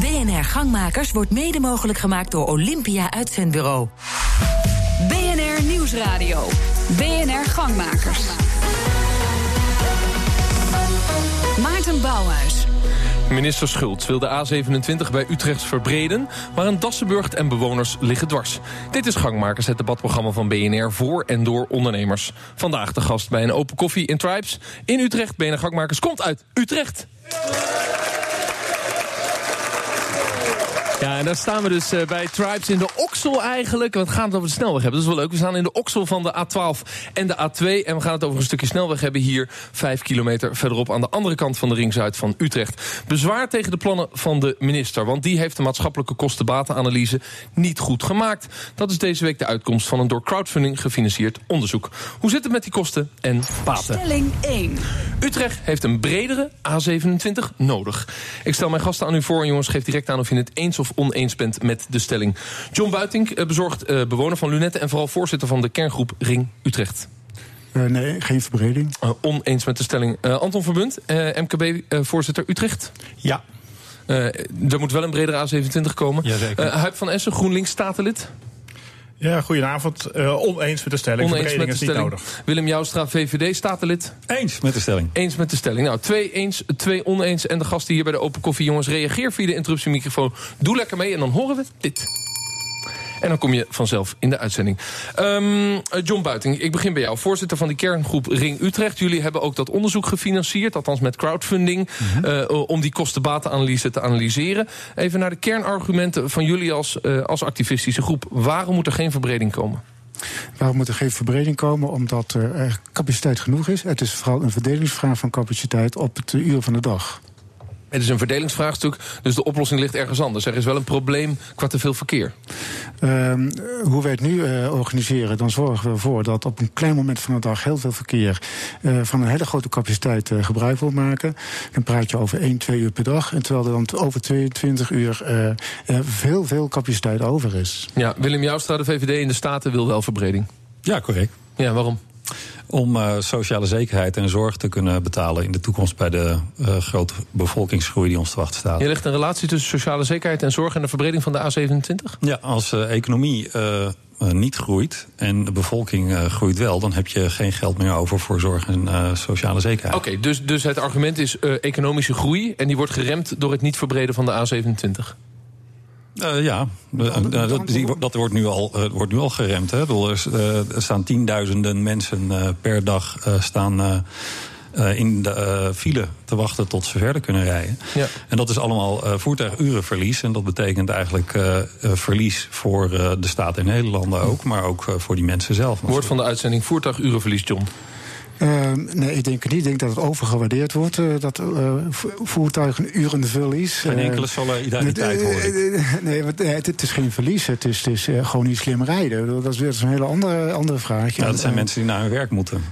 BNR Gangmakers wordt mede mogelijk gemaakt door Olympia Uitzendbureau. BNR Nieuwsradio. BNR Gangmakers. Maarten Bouwhuis. Minister Schultz wil de A27 bij Utrecht verbreden... maar een Dassenburg en bewoners liggen dwars. Dit is Gangmakers, het debatprogramma van BNR... voor en door ondernemers. Vandaag de gast bij een open koffie in Tribes. In Utrecht, BNR Gangmakers komt uit Utrecht. Ja, en daar staan we dus uh, bij Tribes in de oksel eigenlijk. We gaan het over de snelweg hebben. Dat is wel leuk. We staan in de oksel van de A12 en de A2. En we gaan het over een stukje snelweg hebben hier. Vijf kilometer verderop aan de andere kant van de ring Zuid van Utrecht. Bezwaar tegen de plannen van de minister. Want die heeft de maatschappelijke kostenbatenanalyse niet goed gemaakt. Dat is deze week de uitkomst van een door crowdfunding gefinancierd onderzoek. Hoe zit het met die kosten en baten? Stelling 1. Utrecht heeft een bredere A27 nodig. Ik stel mijn gasten aan u voor en jongens, geef direct aan of je het eens of oneens bent met de stelling. John Buitink, eh, bezorgd uh, bewoner van Lunette... en vooral voorzitter van de kerngroep Ring Utrecht. Uh, nee, geen verbreding. Uh, oneens met de stelling. Uh, Anton Verbund, MKB-voorzitter Utrecht. Ja. er moet wel een bredere A27 komen. Jazeker. Huip van Essen, GroenLinks, statenlid. Ja, goedenavond. Uh, oneens met de stelling. Oneens met de is stelling. niet nodig. Willem Joustra, VVD, statenlid. Eens met de stelling. Eens met de stelling. Nou, twee eens, twee oneens. En de gasten hier bij de Open Koffie, jongens, reageer via de interruptiemicrofoon. Doe lekker mee en dan horen we dit. En dan kom je vanzelf in de uitzending. Um, John Buiting, ik begin bij jou. Voorzitter van die kerngroep Ring Utrecht. Jullie hebben ook dat onderzoek gefinancierd, althans met crowdfunding... Mm -hmm. uh, om die kostenbatenanalyse te analyseren. Even naar de kernargumenten van jullie als, uh, als activistische groep. Waarom moet er geen verbreding komen? Waarom moet er geen verbreding komen? Omdat er capaciteit genoeg is. Het is vooral een verdelingsvraag van capaciteit op het uur van de dag. Het is een verdelingsvraagstuk, dus de oplossing ligt ergens anders. Er is wel een probleem qua te veel verkeer. Um, hoe wij het nu uh, organiseren, dan zorgen we ervoor dat op een klein moment van de dag heel veel verkeer uh, van een hele grote capaciteit uh, gebruik wordt maken. Dan praat je over 1, 2 uur per dag. En terwijl er dan over 22 uur veel, veel capaciteit over is. Ja, Willem Joustra, de VVD in de Staten wil wel verbreding. Ja, correct. Ja, waarom? Om uh, sociale zekerheid en zorg te kunnen betalen in de toekomst bij de uh, grote bevolkingsgroei die ons te wachten staat. Je legt een relatie tussen sociale zekerheid en zorg en de verbreding van de A27? Ja, als de uh, economie niet groeit en de bevolking groeit wel, dan heb je geen geld meer over voor zorg en sociale zekerheid. Oké, okay, dus, dus het argument is economische groei en die wordt geremd door het niet verbreden van de A27? Uh, ja, uh, dat, die, dat, wordt, nu al, uh, wordt nu al geremd. Hè. Er, er staan tienduizenden mensen per dag staan, in de file te wachten tot ze verder kunnen rijden. Ja. En dat is allemaal voertuigurenverlies. En dat betekent eigenlijk verlies voor de staat in Nederland ook, maar ook voor die mensen zelf. Woord van de uitzending voertuigurenverlies, John. Uh, nee, ik denk het niet. Ik denk dat het overgewaardeerd wordt. Uh, dat uh, voertuigen uren verlies. Geen enkele solidariteit hoor Nee, het, het, is geen verlies. Het is, het is gewoon niet slim rijden. Dat is weer een hele andere, andere vraag. Ja, dat zijn mensen die naar hun werk moeten.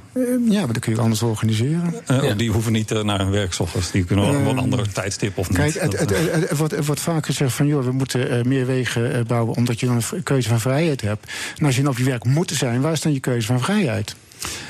ja, maar dat kun je anders organiseren. Ja. Die hoeven niet naar hun werk ochtends. Die kunnen wel op een andere tijdstip of niet. Kijk, het, het, het, wordt, het wordt vaak gezegd van... joh, we moeten meer wegen bouwen omdat je dan een keuze van vrijheid hebt. En als je dan op je werk moet zijn, waar is dan je keuze van vrijheid?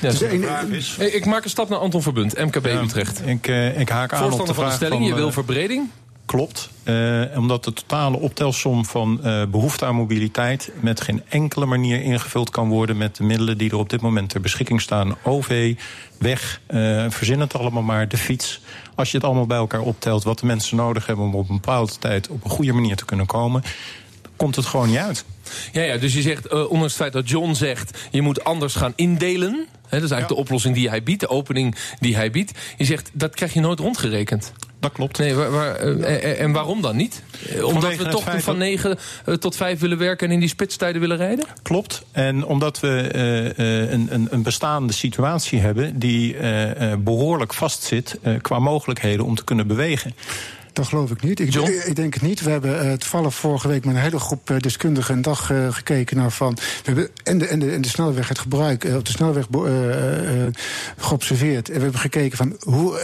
Ja, dus een, is... Ik maak een stap naar Anton Verbund, MKB ja, Utrecht. Ik, uh, ik haak aan op de, van de stelling, van, je wil verbreding? Klopt, uh, omdat de totale optelsom van uh, behoefte aan mobiliteit met geen enkele manier ingevuld kan worden met de middelen die er op dit moment ter beschikking staan. OV, weg, uh, verzin het allemaal maar, de fiets. Als je het allemaal bij elkaar optelt wat de mensen nodig hebben om op een bepaalde tijd op een goede manier te kunnen komen, komt het gewoon niet uit. Ja, ja dus je zegt, uh, ondanks het feit dat John zegt... je moet anders gaan indelen. Hè, dat is eigenlijk ja. de oplossing die hij biedt, de opening die hij biedt. Je zegt, dat krijg je nooit rondgerekend. Dat klopt. Nee, waar, waar, uh, en waarom dan niet? Omdat we toch van 9 uh, tot 5 willen werken en in die spitstijden willen rijden? Klopt. En omdat we uh, een, een, een, bestaande situatie hebben die behoorlijk vastzit qua mogelijkheden om te kunnen bewegen. Dat geloof ik niet. Ik, ik, denk het niet. We hebben uh, toevallig vorige week met een hele groep uh, deskundigen een dag uh, gekeken naar van. We hebben en de, en de, en de snelweg het gebruik op de snelweg geobserveerd. En we hebben gekeken van hoe,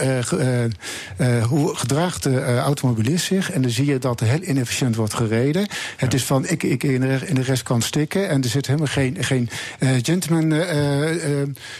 hoe gedraagt de automobilist zich. En dan zie je dat er heel inefficiënt wordt gereden. Het is van ik, ik in, de, in de rest kan stikken. En er zit helemaal geen, geen gentleman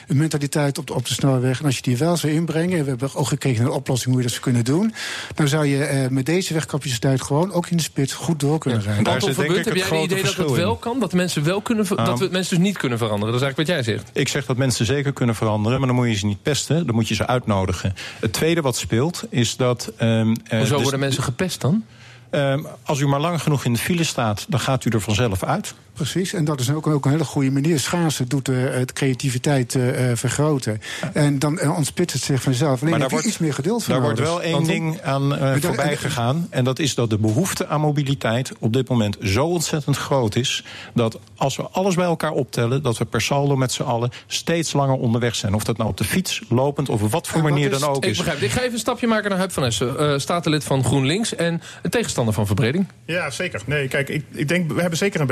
mentaliteit op de, op de snelweg. En als je die wel zou inbrengen, we hebben ook gekeken naar een oplossing hoe je dat zou kunnen doen. Dan zou je je eh, met deze wegcapaciteit gewoon ook in de spits goed door kunnen rijden. ik heb jij het idee dat het wel kan? Dat mensen wel kunnen, ver- dat we mensen dus niet kunnen veranderen? Dat is eigenlijk wat jij zegt. Ik zeg dat mensen zeker kunnen veranderen, maar dan moet je ze niet pesten. Dan moet je ze uitnodigen. Het tweede wat speelt is dat. ehm, eh, Hoezo dus- worden mensen gepest dan? ehm, als u maar lang genoeg in de file staat, dan gaat u er vanzelf uit. Precies, en dat is ook, ook een hele goede manier. Schaatsen doet eh, het creativiteit eh, eh, vergroten. En dan ontspitst het zich vanzelf. Alleen Maar heb daar je wordt- iets meer geduld voor Daar wordt wel één Want- ding aan eh, voorbij gegaan. En dat is dat de behoefte aan mobiliteit op dit moment zo ontzettend groot is. Dat als we alles bij elkaar optellen, dat we per saldo met z'n allen steeds langer onderweg zijn. Of dat nou op de fiets, lopend of op wat voor wat manier dan ook Ik is. begrijp. het. Ik ga even een stapje maken naar Huip van Essen. eh statenlid van GroenLinks en een tegenstander van verbreding. Ja, zeker. Nee, kijk, ik, ik denk, we hebben zeker een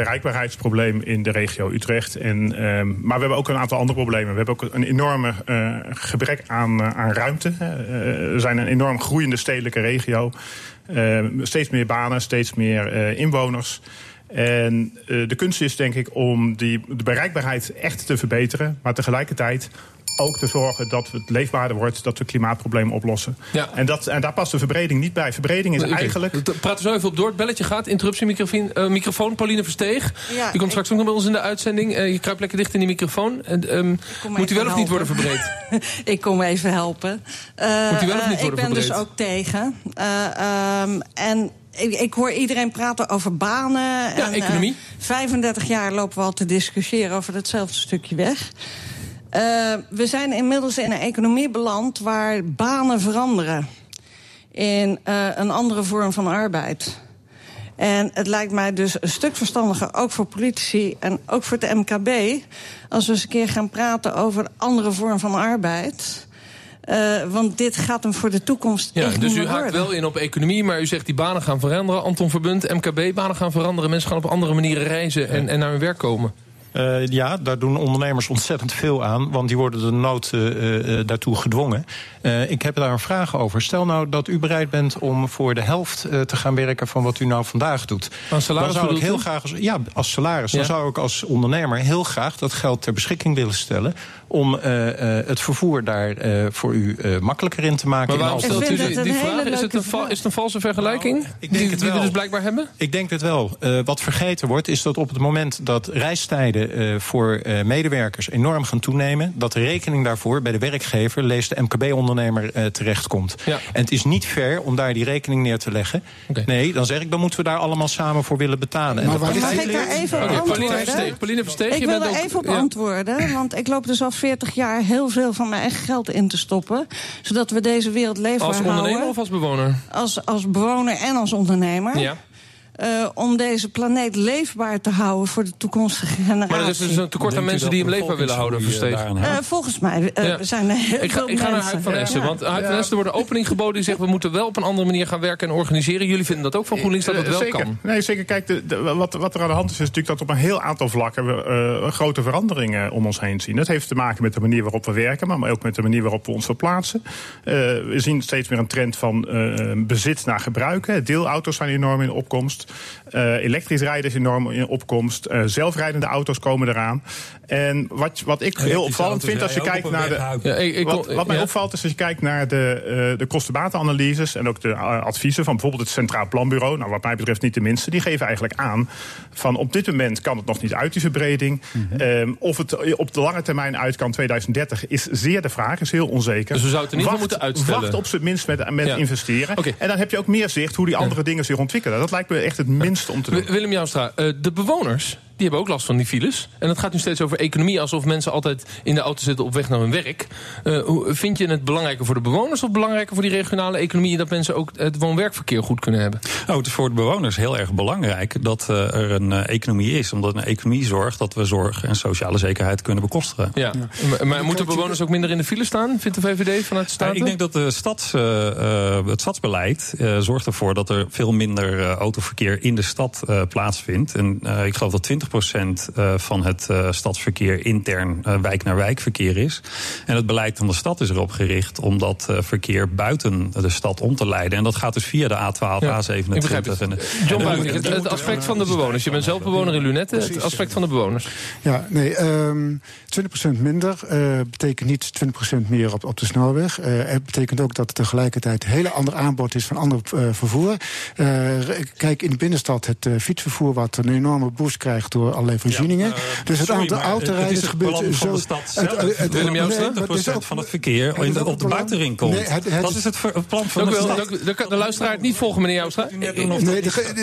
bereikbaarheidsprobleem in de regio Utrecht. En, ehm, maar we hebben ook een aantal andere problemen. We hebben ook een enorme eh, gebrek aan, eh, aan ruimte. Eh, we zijn een enorm groeiende stedelijke regio. Eh, steeds meer banen, steeds meer eh, inwoners. En eh, de kunst is denk ik om die, de bereikbaarheid echt te verbeteren. Maar tegelijkertijd ook te zorgen dat het leefbaarder wordt. Dat we klimaatproblemen oplossen. Ja. En, dat, en daar past de verbreding niet bij. Verbreding is eigenlijk... Praten we zo even op door. Het belletje gaat. Interruptiemicrofoon. eh, microfoon. Pauline Versteeg. Ja, u komt ik- straks ook nog bij ons in de uitzending. Eh, je kruipt lekker dicht in die microfoon. En, ehm, kom moet u wel of niet worden verbreed? ik kom even helpen. Eh, Moet u wel of niet eh, worden Ik ben dus verbreed? ook tegen. Eh, ehm, en ik, ik hoor iedereen praten over banen. Ja, en, eh, economie. 35 jaar lopen we al te discussiëren over hetzelfde stukje weg. Eh, we zijn inmiddels in een economie beland waar banen veranderen in eh, een andere vorm van arbeid. En het lijkt mij dus een stuk verstandiger, ook voor politici en ook voor het MKB, als we eens een keer gaan praten over een andere vorm van arbeid. Eh, want dit gaat hem voor de toekomst Ja, echt dus u haakt worden. wel in op economie, maar u zegt die banen gaan veranderen. Anton Verbund, MKB, banen gaan veranderen. Mensen gaan op andere manieren reizen en, en naar hun werk komen. Eh, ja, daar doen ondernemers ontzettend veel aan, want die worden de nood eh, eh, daartoe gedwongen. Ik heb daar een vraag over. Stel nou dat u bereid bent om voor de helft te gaan werken van wat u nou vandaag doet. Aan salaris dan zou ik heel u? graag, als, ja, als salaris, Ja. dan zou ik als ondernemer heel graag dat geld ter beschikking willen stellen om het vervoer daar voor u makkelijker in te maken. Maar waarom stelt u die, vraag? Is het, een vraag. is het een valse vergelijking? Nou, ik denk die, het die we wel. dus blijkbaar hebben? Ik denk het wel. Wat vergeten wordt, is dat op het moment dat reistijden eh, voor eh, medewerkers enorm gaan toenemen, dat de rekening daarvoor bij de werkgever, lees de MKB-ondernemer, eh, terechtkomt. Ja. En het is niet fair om daar die rekening neer te leggen. Nee, dan zeg ik, dan moeten we daar allemaal samen voor willen betalen. En Maar dat waar Mag ik daar even op antwoorden? Pauline Versteeg, Ik je wil er ook- even op ja. antwoorden, want ik loop dus al 40 jaar heel veel van mijn eigen geld in te stoppen, zodat we deze wereld leefbaar Als ondernemer houden. of als bewoner? Als, als bewoner en als ondernemer. Ja. Eh, om deze planeet leefbaar te houden voor de toekomstige generaties. Maar er is dus een tekort aan mensen die hem leefbaar willen houden, eh, Versteeg. Eh, volgens mij eh, Ja. zijn er heel Ik ga, veel ik ga naar. Huip van Essen. Ja. Want Huip van Essen wordt een opening geboden. Die zegt we moeten wel op een andere manier gaan werken en organiseren. Jullie vinden dat ook van GroenLinks dat het wel zeker. kan. Nee, zeker. Kijk, de, de- wat, wat er aan de hand is, is natuurlijk dat op een heel aantal vlakken we eh, grote veranderingen om ons heen zien. Dat heeft te maken met de manier waarop we werken, maar ook met de manier waarop we ons verplaatsen. Eh, we zien steeds meer een trend van eh, bezit naar gebruiken. Deelauto's zijn enorm in opkomst. Eh, elektrisch rijden is enorm in opkomst. Eh, zelfrijdende auto's komen eraan. En wat, wat ik heel opvallend vind als je kijkt naar de. Ja, ik, ik, Wat, wat mij ja. opvalt is als je kijkt naar de, uh, de kostenbatenanalyses en ook de uh, adviezen van bijvoorbeeld het Centraal Planbureau, nou wat mij betreft niet de minste, die geven eigenlijk aan van op dit moment kan het nog niet uit die verbreding. Mm Mhm. -hmm. um, of het op de lange termijn uit kan 2030 is zeer de vraag, is heel onzeker. Dus we zouden het geval wacht, moeten uitstellen. Wacht op zijn minst met, met Ja. investeren. En dan heb je ook meer zicht hoe die andere dingen zich ontwikkelen. Dat lijkt me echt het minste om te doen. Willem Joustra, eh, de bewoners die hebben ook last van die files. En het gaat nu steeds over economie, alsof mensen altijd in de auto zitten op weg naar hun werk. Eh, hoe, vind je het belangrijker voor de bewoners of belangrijker voor die regionale economie dat mensen ook het woon-werkverkeer goed kunnen hebben? Nou, het is voor de bewoners heel erg belangrijk dat eh, er een eh, economie is. Omdat een economie zorgt dat we zorg en sociale zekerheid kunnen bekostigen. Ja. Maar, maar moeten bewoners ook minder in de file staan, vindt de VVD vanuit de Ja, Staten? ik denk dat de stads, uh, uh, het stadsbeleid uh, zorgt ervoor dat er veel minder autoverkeer in de stad plaatsvindt. En ik geloof dat 20% 20% van het stadsverkeer intern wijk naar wijk verkeer is. En het beleid van de stad is erop gericht om dat verkeer buiten de stad om te leiden. En dat gaat dus via de A12, Ja, ik A27. begrijp het. En, John Buiting, het, het aspect van de bewoners. Je bent zelf bewoner in Lunette. Het aspect van de bewoners. Ja, nee, ehm 20% minder eh, betekent niet 20% meer op, op de snelweg. Eh, het betekent ook dat er tegelijkertijd een hele ander aanbod is van ander eh, vervoer. Eh, kijk, in de binnenstad het eh, fietsvervoer wat een enorme boost krijgt door allerlei voorzieningen. Ja, eh, dus het sorry, aantal autorijders is het gebeurt plan van zo... de stad het- Willem nee, ook- van het verkeer in- op de buitenring komt. Nee, het- het dat is- het, plan van de stad. De luisteraar het niet volgen, meneer Joustra. Nee,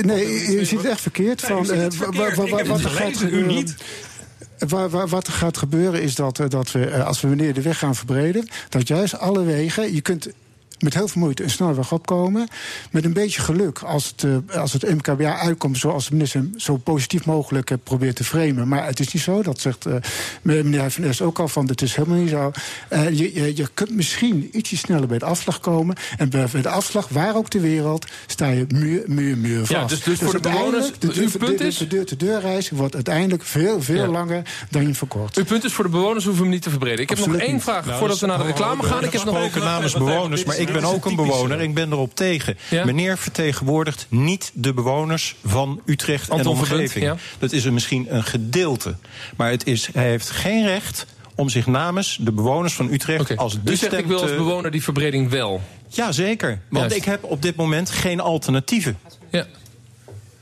nee, je ziet het echt verkeerd. Van, eh, wat er gaat gebeuren- wat er gaat gebeuren is dat, eh, dat we, eh, als we wanneer de weg gaan verbreden, dat juist alle wegen, je kunt met heel veel moeite een snelweg opkomen. Met een beetje geluk, als het, eh, als het MKBA uitkomt zoals de minister hem zo positief mogelijk eh, probeert te framen. Maar het is niet zo, dat zegt eh, meneer Van Es ook al van, het is helemaal niet zo. Eh, je, je, je kunt misschien ietsje sneller bij de afslag komen. En bij de afslag, waar ook ter wereld, sta je muur, muur, muur vast. Ja, dus- dus voor de bewoners, de, uw de, punt de, is- de deur-te-deur-reis wordt uiteindelijk veel, veel Ja. langer dan je verkort. Uw punt is voor de bewoners hoeven we hem niet te verbreden. Ik heb nog Absoluut één niet. vraag Nou, voordat we naar de reclame gaan. Ik heb nog namens bewoners, maar ik ben ook een bewoner. Ik ben erop tegen. Ja? Meneer vertegenwoordigt niet de bewoners van Utrecht Anton en omgeving. ja. Dat is er misschien een gedeelte. Maar het is, hij heeft geen recht om zich namens de bewoners van Utrecht als de U zegt ik wil als bewoner die verbreding wel. Ja, zeker. Want Juist. ik heb op dit moment geen alternatieven. Ja.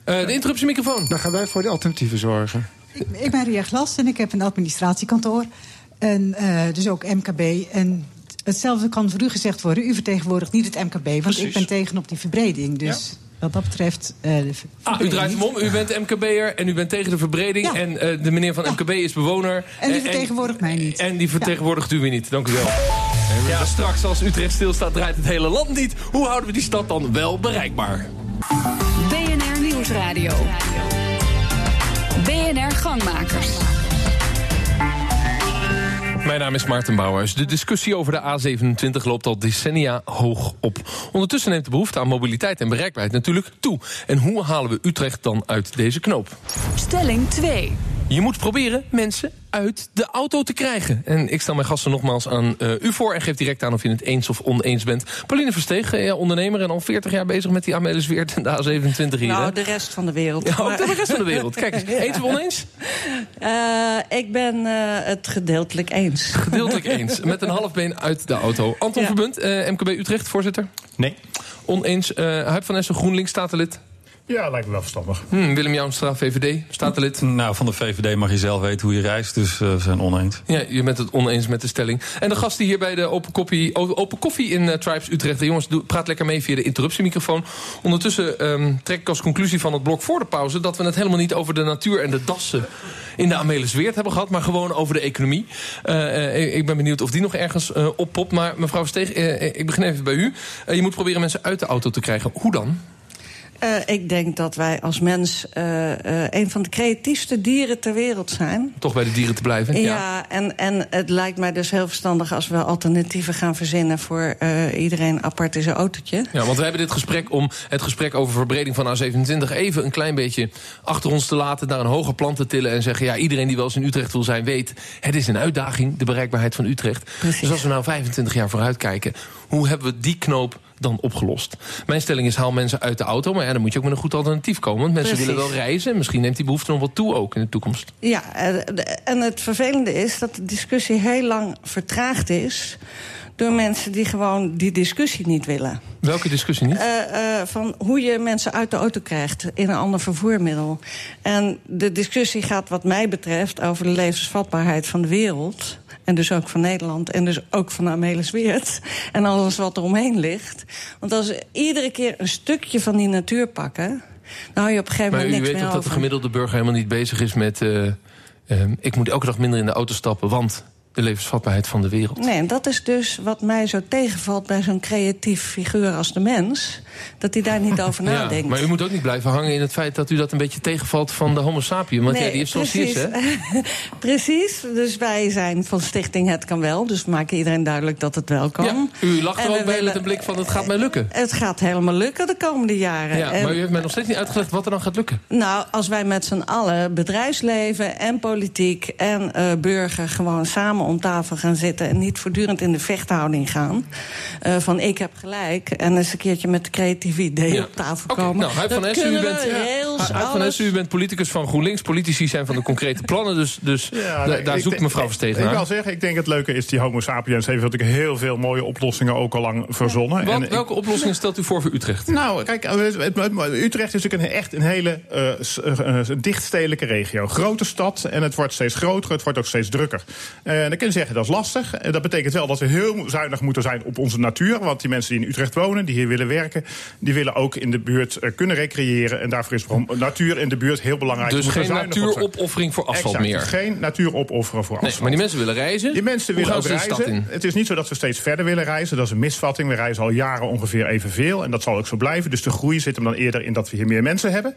Eh, de interruptiemicrofoon. Dan gaan wij voor de alternatieven zorgen. Ik, ik ben Ria Glas en ik heb een administratiekantoor. En eh, dus ook MKB. En hetzelfde kan voor u gezegd worden. U vertegenwoordigt niet het MKB, want Precies. ik ben tegen op die verbreding. Dus wat dat betreft. eh, Ah, u draait hem om. U bent MKB'er en u bent tegen de verbreding. Ja. En eh, de meneer van MKB is bewoner. En die vertegenwoordigt mij niet. En die vertegenwoordigt u weer niet. Dank u wel. Ja, straks als Utrecht stilstaat draait het hele land niet. Hoe houden we die stad dan wel bereikbaar? BNR Nieuwsradio. BNR Gangmakers. Mijn naam is Maarten Bouwhuis. De discussie over de A27 loopt al decennia hoog op. Ondertussen neemt de behoefte aan mobiliteit en bereikbaarheid natuurlijk toe. En hoe halen we Utrecht dan uit deze knoop? Stelling 2. Je moet proberen mensen uit de auto te krijgen. En ik stel mijn gasten nogmaals aan eh, u voor... en geef direct aan of je het eens of oneens bent. Pauline Versteeg, eh, ja, ondernemer en al 40 jaar bezig met die Amelisweert en de A27 hier. Nou, hè? de rest van de wereld. Ja, ook Maar- de rest van de wereld. Kijk eens, eens of oneens? Eh, ik ben eh, het gedeeltelijk eens. Gedeeltelijk eens. Met een half been uit de auto. Anton Ja. Verbunt, eh, MKB Utrecht, voorzitter. Nee. Oneens. eh Huip van Essen, GroenLinks, statenlid. Ja, lijkt me wel verstandig. Hm, Willem Jouwstra, VVD, statenlid. Nou, van de VVD mag je zelf weten hoe je reist, dus eh, we zijn oneens. Ja, je bent het oneens met de stelling. En de gasten hier bij de Open Koffie, open koffie in eh, Tribes Utrecht. De jongens, praat lekker mee via de interruptiemicrofoon. Ondertussen ehm, trek ik als conclusie van het blok voor de pauze... dat we het helemaal niet over de natuur en de dassen in de Amelisweert hebben gehad... maar gewoon over de economie. Eh, eh, ik ben benieuwd of die nog ergens oppopt. Maar mevrouw Steeg, ik begin even bij u. Je moet proberen mensen uit de auto te krijgen. Hoe dan? Eh, ik denk dat wij als mens eh, eh, een van de creatiefste dieren ter wereld zijn. Toch bij de dieren te blijven? Ja, en, en het lijkt mij dus heel verstandig als we alternatieven gaan verzinnen voor iedereen apart in zijn autootje. Ja, want we hebben dit gesprek om het gesprek over verbreding van A27 even een klein beetje achter ons te laten, naar een hoger plan te tillen en zeggen: ja, iedereen die wel eens in Utrecht wil zijn, weet, het is een uitdaging, de bereikbaarheid van Utrecht. Precies. Dus als we nou 25 jaar vooruit kijken, hoe hebben we die knoop dan opgelost? Mijn stelling is: haal mensen uit de auto, maar ja, dan moet je ook met een goed alternatief komen. Want mensen Precies. willen wel reizen, en misschien neemt die behoefte nog wat toe ook in de toekomst. Ja, en het vervelende is dat de discussie heel lang vertraagd is door mensen die gewoon die discussie niet willen. Welke discussie niet? Eh, eh, van hoe je mensen uit de auto krijgt in een ander vervoermiddel. En de discussie gaat wat mij betreft over de levensvatbaarheid van de wereld. En dus ook van Nederland en dus ook van Amelisweert. En alles wat er omheen ligt. Want als we iedere keer een stukje van die natuur pakken... dan hou je op een gegeven Maar moment u niks weet meer toch dat de gemiddelde burger helemaal niet bezig is met... eh, ehm, ik moet elke dag minder in de auto stappen, want de levensvatbaarheid van de wereld. Nee, en dat is dus wat mij zo tegenvalt bij zo'n creatief figuur als de mens. Dat hij daar niet over Ja, nadenkt. maar u moet ook niet blijven hangen in het feit dat u dat een beetje tegenvalt van de Homo sapien. Want ja, die heeft zoals hij is, hè? precies. Dus wij zijn van Stichting Het Kan Wel. Dus we maken iedereen duidelijk dat het wel kan. Ja, u lacht En er ook bij met een blik van het gaat mij lukken. Het gaat helemaal lukken de komende jaren. Ja, En- maar u heeft mij nog steeds niet uitgelegd wat er dan gaat lukken. Nou, als wij met z'n allen, bedrijfsleven en politiek en eh, burger... gewoon samen om tafel gaan zitten en niet voortdurend in de vechthouding gaan... eh, van ik heb gelijk en eens een keertje met creatieve ideeën Ja. op tafel komen. nou, Huip van Essen, u bent, we, van u bent politicus van GroenLinks. Politici zijn van de concrete plannen, dus, dus da- nee, daar ik zoekt mevrouw Verstegen Ik naar. wil zeggen, ik denk het leuke is die Homo sapiens heeft natuurlijk heel veel mooie oplossingen ook al lang verzonnen. Wat, En ik- welke oplossingen stelt u voor voor Utrecht? Nou, kijk, het- Utrecht is natuurlijk een, echt een hele eh, eh, eh, dichtstedelijke regio. Grote stad en het wordt steeds groter, het wordt ook steeds drukker. Eh, dan kun je zeggen dat is lastig. En dat betekent wel dat we heel zuinig moeten zijn op onze natuur. Want die mensen die in Utrecht wonen, die hier willen werken, die willen ook in de buurt eh, kunnen recreëren. En daarvoor is natuur in de buurt heel belangrijk. Dus geen natuuropoffering voor asfalt Exact, meer. Geen natuur opofferen voor Nee, asfalt. maar die mensen willen reizen. Die mensen Hoe willen ook ze de stad reizen. in? Het is niet zo dat we steeds verder willen reizen. Dat is een misvatting. We reizen al jaren ongeveer evenveel. En dat zal ook zo blijven. Dus de groei zit hem dan eerder in dat we hier meer mensen hebben.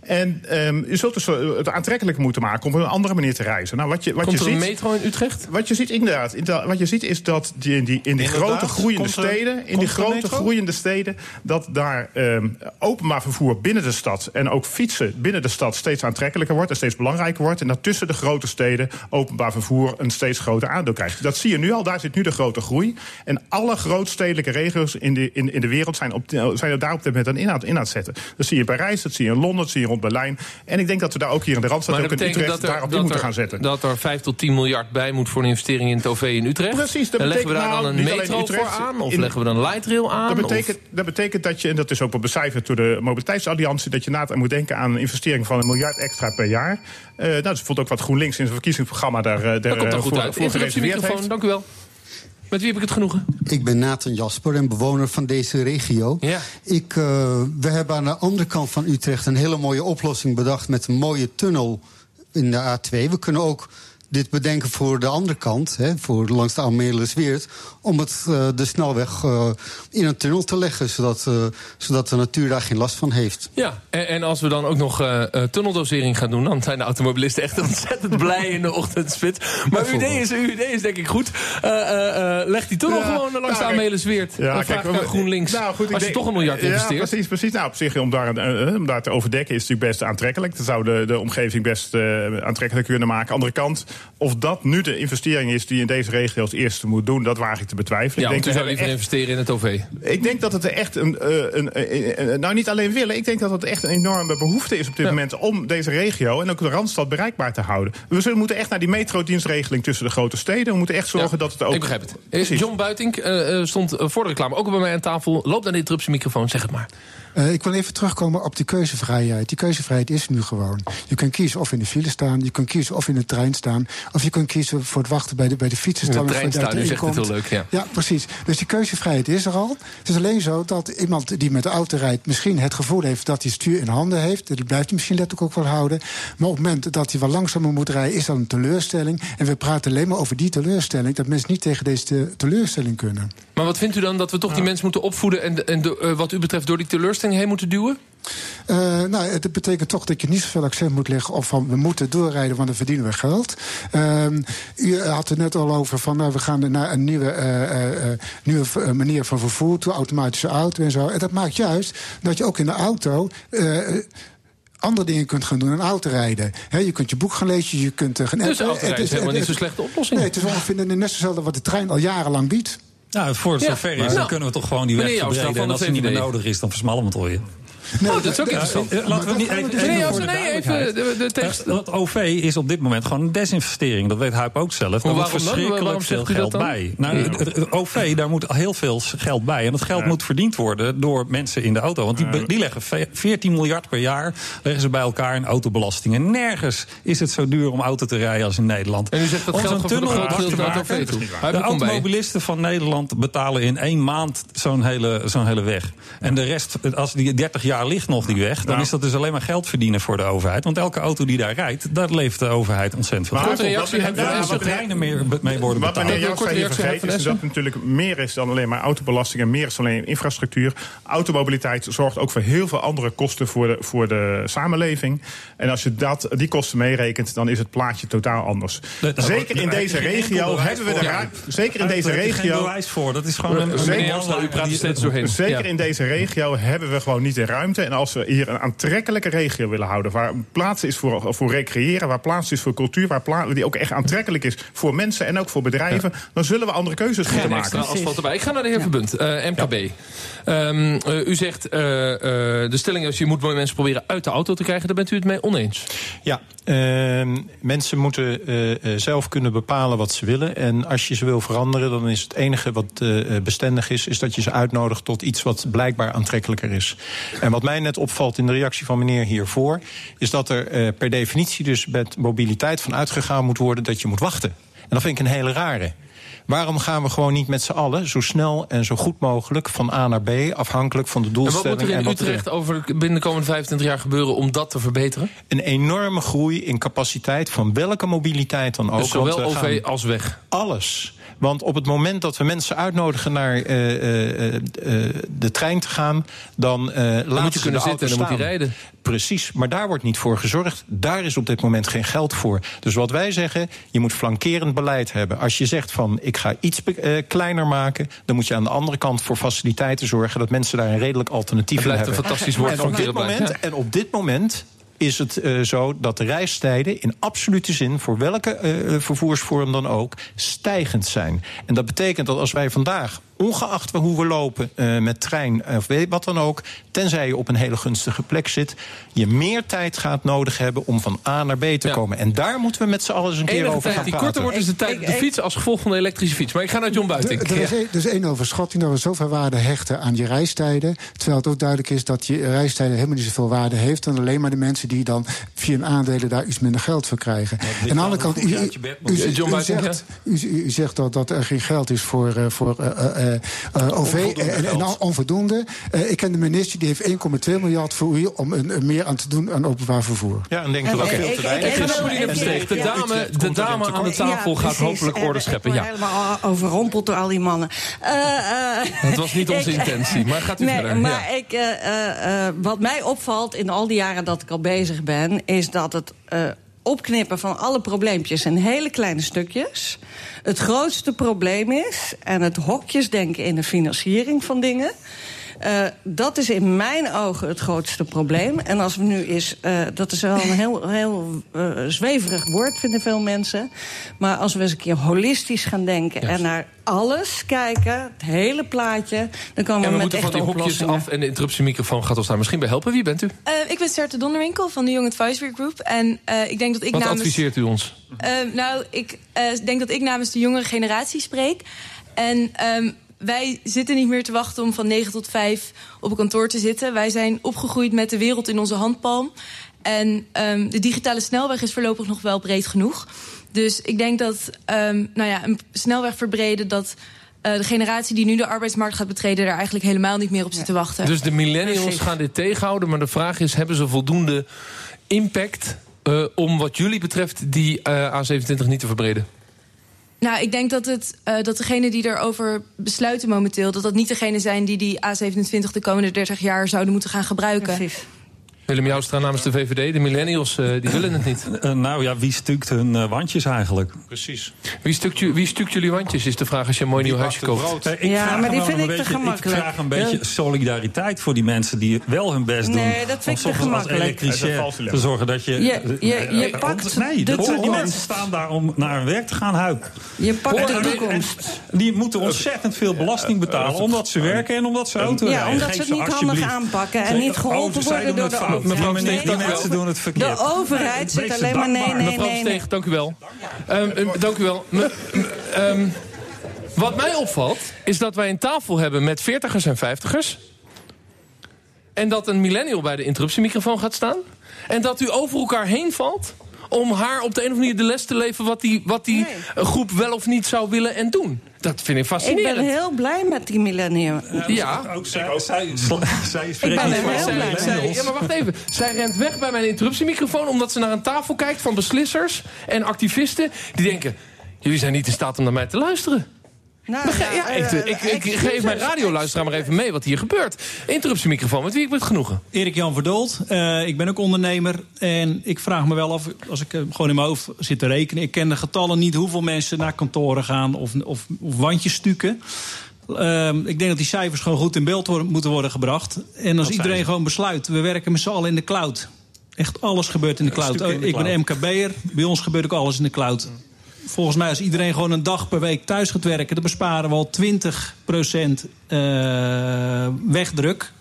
En ehm, je zult dus eh, het aantrekkelijk moeten maken om op een andere manier te reizen. Nou, wat je, wat Komt je er een ziet, metro in Utrecht? wat je ziet, inderdaad, wat je ziet is dat die, in die, in die Inderdaad, grote groeiende er- steden, in die grote groeiende steden, dat daar ehm, openbaar vervoer binnen de stad en ook fietsen binnen de stad steeds aantrekkelijker wordt en steeds belangrijker wordt. En dat tussen de grote steden openbaar vervoer een steeds groter aandeel krijgt. Dat zie je nu al, daar zit nu de grote groei. En alle grootstedelijke regio's in de, in, in de wereld zijn, op, zijn er daar op dit moment aan in aan, in aan het zetten. Dat zie je in Parijs, dat zie je in Londen, dat zie je rond Berlijn. En ik denk dat we daar ook hier in de Randstad, ook in Utrecht, dat er, daarop dat, moeten er, gaan zetten. dat er 5 tot 10 miljard bij moet voor een investering in het OV in Utrecht. Precies, dat en leggen we daar dan nou, een niet alleen metro Utrecht, voor aan? Of in- leggen we dan een light rail aan? Dat Of- betekent, dat betekent dat je, en dat is ook wel becijferd door de Mobiliteitsalliantie, dat je na moet denken aan een investering van een miljard extra per jaar. Eh nou, dat is bijvoorbeeld ook wat GroenLinks in zijn verkiezingsprogramma daar, eh, daar Dat komt dan eh, goed voor, uit. voor Interruptie gereserveerd microfoon, heeft. dank u wel. Met wie heb ik het genoegen? Ik ben Nathan Jasper en bewoner van deze regio. Ja. Ik, eh, we hebben aan de andere kant van Utrecht een hele mooie oplossing bedacht met een mooie tunnel in de A2. We kunnen ook dit bedenken voor de andere kant, hè, voor langs de Almere-Weert, om het, eh, de snelweg eh, in een tunnel te leggen, zodat, eh, zodat de natuur daar geen last van heeft. Ja, en, en als we dan ook nog tunneldosering gaan doen... dan zijn de automobilisten echt ontzettend blij in de ochtendspits. Maar uw idee, is, uw idee is denk ik goed. Eh, eh, eh, leg die tunnel Ja, gewoon langs nou, de kijk, Amelisweert. Ja, dan vraag ik we- aan GroenLinks. Nou, goed, als je denk- toch een miljard Ja, investeert. precies, precies. Nou, op zich, om daar, om daar te overdekken, is natuurlijk best aantrekkelijk. Dat zou de, de omgeving best eh, aantrekkelijk kunnen maken. Andere kant, of dat nu de investering is die je in deze regio als eerste moet doen, dat waag ik te betwijfelen. ja, ik denk zou liever investeren in het OV. Ik denk dat het echt een, eh, een, een- een- Nou, niet alleen willen. Ik denk dat het echt een enorme behoefte is op dit moment om deze regio en ook de randstad bereikbaar te houden. We zullen moeten echt naar die metrodienstregeling tussen de grote steden. We moeten echt zorgen Ja, dat het ook. Ik begrijp het. Precies. John Buitink eh, eh, stond voor de reclame ook bij mij aan tafel. Loop naar de interruptiemicrofoon, zeg het maar. Eh, ik wil even terugkomen op die keuzevrijheid. Die keuzevrijheid is nu gewoon. Je kunt kiezen of in de file staan, je kunt kiezen of in de trein staan... of je kunt kiezen voor het wachten bij de, bij de fietsenstalling. In de trein staan, u zegt het heel leuk, ja. Ja, precies. Dus die keuzevrijheid is er al. Het is alleen zo dat iemand die met de auto rijdt... misschien het gevoel heeft dat hij het stuur in handen heeft. Dat blijft hij misschien letterlijk ook wel houden. Maar op het moment dat hij wel langzamer moet rijden... is dat een teleurstelling. En we praten alleen maar over die teleurstelling... dat mensen niet tegen deze te- teleurstelling kunnen. Maar wat vindt u dan dat we toch die mensen moeten opvoeden... en, en de, eh, wat u betreft door die teleurstelling heen moeten duwen? Eh, nou, het betekent toch dat je niet zoveel accent moet leggen op van we moeten doorrijden, want dan verdienen we geld. Ehm, u had het net al over van nou, we gaan naar een nieuwe, eh, eh, nieuwe manier van vervoer toe, automatische auto en zo. En dat maakt juist dat je ook in de auto. andere dingen kunt gaan doen dan autorijden. He, je kunt je boek gaan lezen, je kunt uh, gaan Dus is helemaal niet zo'n slechte oplossing. Nee, het is ongeveer net zoals wat de trein al jarenlang biedt. Nou, voor zover is, dan kunnen we toch gewoon die weg verbreden. En als het niet meer nodig is, dan versmallen we het. Nee, Oh, dat is ook interessant. Eh, Laten we niet even, de nee, even duidelijkheid. de, de tekst. Dat OV is op dit moment gewoon een desinvestering. Dat weet Huip ook zelf. Daar Maar moet verschrikkelijk veel geld bij. Nou, het, OV, daar moet heel veel geld bij. En dat geld moet verdiend worden door mensen in de auto. Want die, leggen ve- 14 miljard per jaar leggen ze bij elkaar in autobelastingen. Nergens is het zo duur om auto te rijden als in Nederland. En u zegt dat Om geld zo'n tunnel te maken, OV toe. De automobilisten van Nederland betalen in één maand zo'n hele, zo'n hele weg. En de rest, als die 30 jaar jaar ligt nog die weg... dan is dat dus alleen maar geld verdienen voor de overheid. Want elke auto die daar rijdt, daar levert de overheid ontzettend veel Maar op. reactie hebben- Daar ja, is wat de treinen meer, mee worden Wat betaald. meneer Jouwstra hier vergeet is dat het natuurlijk meer is dan alleen maar autobelasting en meer is dan alleen infrastructuur. Automobiliteit zorgt ook voor heel veel andere kosten voor de, voor de samenleving. En als je dat, die kosten meerekent, dan is het plaatje totaal anders. Daar- zeker in daar deze regio hebben we de voor. ruim- Zeker in Daar deze heb je geen regio. bewijs voor. Dat is gewoon een, Zeker- een Jouwstra, u praat er die- steeds doorheen. Zeker Ja. in deze regio hebben we gewoon niet de ruimte. En als we hier een aantrekkelijke regio willen houden... waar plaats is voor, voor recreëren, waar plaats is voor cultuur... waar plaats die ook echt aantrekkelijk is voor mensen en ook voor bedrijven... dan zullen we andere keuzes moeten Geen maken. asfalt erbij. Ik ga naar de heer Verbunt, eh, MKB. Ehm, eh, u zegt, eh, eh, de stelling is... je moet mensen proberen uit de auto te krijgen. Daar bent u het mee oneens. Ja, ehm, mensen moeten eh, eh, zelf kunnen bepalen wat ze willen. En als je ze wil veranderen, dan is het enige wat bestendig is... is dat je ze uitnodigt tot iets wat blijkbaar aantrekkelijker is. En wat mij net opvalt in de reactie van meneer hiervoor... is dat er eh, per definitie dus met mobiliteit van uitgegaan moet worden... dat je moet wachten. En dat vind ik een hele rare. Waarom gaan we gewoon niet met z'n allen zo snel en zo goed mogelijk van A naar B, afhankelijk van de En wat doelstelling moet er in wat Utrecht over binnen de komende 25 jaar gebeuren... om dat te verbeteren? Een enorme groei in capaciteit van welke mobiliteit dan ook. Dus zowel OV als weg. Alles. Want op het moment dat we mensen uitnodigen naar eh, eh, eh, de trein te gaan, dan, laten moet je ze kunnen de zitten en dan moet staan. rijden. Precies, maar daar wordt niet voor gezorgd. Daar is op dit moment geen geld voor. Dus wat wij zeggen, je moet flankerend beleid hebben. Als je zegt van ik ga iets kleiner maken, dan moet je aan de andere kant voor faciliteiten zorgen dat mensen daar een redelijk alternatief Het in blijft hebben. een fantastisch woord en op dit moment, en op dit moment is het eh, zo dat de reistijden in absolute zin, voor welke eh, vervoersvorm dan ook, stijgend zijn. En dat betekent dat als wij vandaag, ongeacht hoe we lopen eh, met trein of weet wat dan ook, tenzij je op een hele gunstige plek zit, je meer tijd gaat nodig hebben om van A naar B te Ja. komen. En daar moeten we met z'n allen eens een keer over tijd gaan die praten. korter wordt is de tijd op de fiets... als gevolg van de elektrische fiets. Maar ik ga naar John Buiting. Er is, één- er is één overschatting dat we zoveel waarde hechten aan je reistijden. Terwijl het ook duidelijk is dat je reistijden helemaal niet zoveel waarde heeft. Dan alleen maar de mensen die dan via hun aandelen daar iets minder geld voor krijgen. ligt Aan de andere hoe kant, u, zegt, u, u zegt dat, dat er geen geld is voor, eh, voor eh, OV Onvoldoende en, en geld. onvoldoende. Eh, ik ken de minister die heeft 1,2 miljard voor u om een, een meer aan te doen aan openbaar vervoer. Ja, en denk dat En dat ik- veel te weinig. De dame, de er dame aan de tafel Ja, gaat hopelijk En orde ik scheppen. Ja. helemaal overrompeld door al die mannen. Eh, eh, Het was niet onze ik- intentie, maar gaat u nee, verder. Maar Ja. ik, eh, eh, eh, wat mij opvalt in al die jaren dat ik al bezig ben... is dat het eh, opknippen van alle probleempjes in hele kleine stukjes... het grootste probleem is. En het hokjesdenken in de financiering van dingen... Eh, dat is in mijn ogen het grootste probleem. En als we nu eens, eh, dat is wel een heel, heel eh, zweverig woord, vinden veel mensen. Maar als we eens een keer holistisch gaan denken en naar alles kijken, het hele plaatje, dan komen En we, we met moeten van echte die hokjes oplossingen. af en de interruptiemicrofoon gaat ons daar misschien bij helpen. Wie bent u? Eh, ik ben Serte Donderwinkel van de Young Advisory Group. En eh, ik denk dat ik Wat namens... adviseert u ons? Eh, nou, ik eh, denk dat ik namens de jongere generatie spreek. En ehm, wij zitten niet meer te wachten om van 9 tot 5 op een kantoor te zitten. Wij zijn opgegroeid met de wereld in onze handpalm. En ehm, de digitale snelweg is voorlopig nog wel breed genoeg. Dus ik denk dat ehm, nou ja, een snelweg verbreden... dat eh, de generatie die nu de arbeidsmarkt gaat betreden... daar eigenlijk helemaal niet meer op zit te wachten. Dus de millennials Precies. gaan dit tegenhouden. Maar de vraag is, hebben ze voldoende impact... eh, om wat jullie betreft die eh, A27 niet te verbreden? Nou, ik denk dat, het, eh, dat degenen die erover besluiten momenteel... dat dat niet degenen zijn die die A27 de komende 30 jaar zouden moeten gaan gebruiken. Willem Joustra namens de VVD. De millennials eh, die willen het niet. Eh, nou ja, wie stukt hun eh, wandjes eigenlijk? Precies. Wie stukt, wie stukt jullie wandjes, is de vraag als je een mooi nieuw huisje koopt. Ik Ja, vraag maar die vind een ik te beetje, gemakkelijk. Ik vraag een beetje solidariteit voor die mensen die wel hun best doen. Nee, dat vind om ik te gemakkelijk. Elektricien te zorgen dat je... Je- je- je pakt Nee, de zijn die toekomst. mensen staan daar om naar hun werk te gaan huipen. Je pakt de toekomst. en Die moeten ontzettend veel belasting betalen omdat ze werken en omdat ze auto Ja, rijden. omdat Geef ze het niet handig aanpakken en niet geholpen oh, worden door de Mevrouw Steeg, Nee, die nee, mensen doen het verkeerd. De overheid zit alleen maar nee, dankbaar. nee, Mevrouw nee. Versteeg, dank u wel. Ehm, eh, dank u wel. Me- ehm, wat mij opvalt, is dat wij een tafel hebben met 40ers en 50ers. En dat een millennial bij de interruptiemicrofoon gaat staan. En dat u over elkaar heen valt. Om haar op de een of andere manier de les te leven... wat die, wat die eh, groep wel of niet zou willen en doen. Dat vind ik Ik fascinerend. ben heel blij met die millennium. Ja. Ook zij, zij, zij Ik ben er heel blij zij- ja, maar wacht even. Zij rent weg bij mijn interruptiemicrofoon... omdat ze naar een tafel kijkt van beslissers en activisten... die denken, jullie zijn niet in staat om naar mij te luisteren. Nou, Begrijp- ja, ik, ik, ik, geef mijn radioluisteraar maar even mee wat hier gebeurt. Interruptiemicrofoon, met wie ik met genoegen. Erik Jan Verdold. Eh, ik ben ook ondernemer. En ik vraag me wel af, als ik eh, gewoon in mijn hoofd zit te rekenen. Ik ken de getallen niet hoeveel mensen naar kantoren gaan of, of, of wandjes stukken. Ehm, ik denk dat die cijfers gewoon goed in beeld worden- moeten worden gebracht. En als iedereen gewoon besluit, we werken met z'n allen in de cloud. Echt alles gebeurt in de cloud. in de ik ben cloud. MKB'er, bij ons gebeurt ook alles in de cloud. Volgens mij, als iedereen gewoon een dag per week thuis gaat werken... dan besparen we al 20% eh, wegdruk.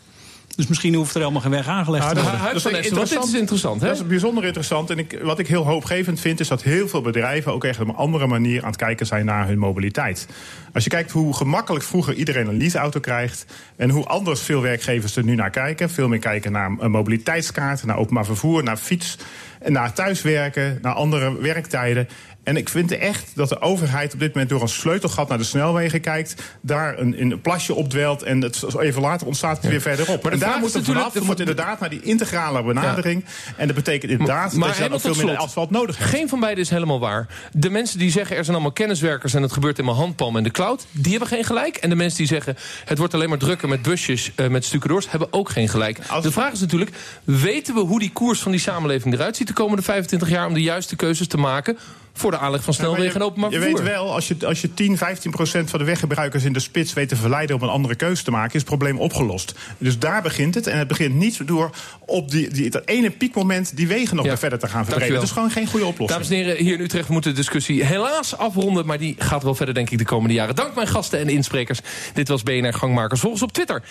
Dus misschien hoeft er helemaal geen weg aangelegd Nou, te dat- worden. dat is dit interessant, hè? Dat is bijzonder interessant. En ik, wat ik heel hoopgevend vind, is dat heel veel bedrijven ook echt op een andere manier aan het kijken zijn naar hun mobiliteit. Als je kijkt hoe gemakkelijk vroeger iedereen een leaseauto krijgt. en hoe anders veel werkgevers er nu naar kijken. Veel meer kijken naar een mobiliteitskaart, naar openbaar vervoer, naar fiets. en naar thuiswerken, naar andere werktijden. En ik vind echt dat de overheid op dit moment door een sleutelgat naar de snelwegen kijkt. daar een, een plasje opdwelt en het, even later ontstaat het weer verderop. Maar en daar moet natuurlijk- vanaf. Er moet inderdaad naar die integrale benadering. En dat betekent inderdaad Maar dat je dan veel minder asfalt nodig hebt. Geen van beide is helemaal waar. De mensen die zeggen er zijn allemaal kenniswerkers en het gebeurt in mijn handpalm en de cloud, die hebben geen gelijk. En de mensen die zeggen het wordt alleen maar drukker met busjes, eh, met stucadoors, hebben ook geen gelijk. De vraag is natuurlijk, weten we hoe die koers van die samenleving eruit ziet de komende 25 jaar om de juiste keuzes te maken voor de aanleg van snelwegen en openbaar je vervoer? weet wel, als je, als je 10, 15 procent van de weggebruikers in de spits weet te verleiden om een andere keuze te maken, is het probleem opgelost. Dus daar begint het. En het begint niet door op die, die, dat ene piekmoment die wegen nog Ja. weer verder te gaan. Dankjewel. Dat is gewoon geen goede oplossing. Dames en heren, hier in Utrecht moeten de discussie helaas afronden... maar die gaat wel verder, denk ik, de komende jaren. Dank mijn gasten en insprekers. Dit was BNR Gangmakers. Volg ons op Twitter,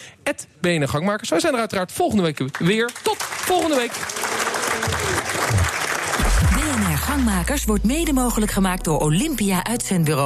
BNR Gangmakers. Wij zijn er uiteraard volgende week weer. Tot volgende week. Gangmakers wordt mede mogelijk gemaakt door Olympia Uitzendbureau.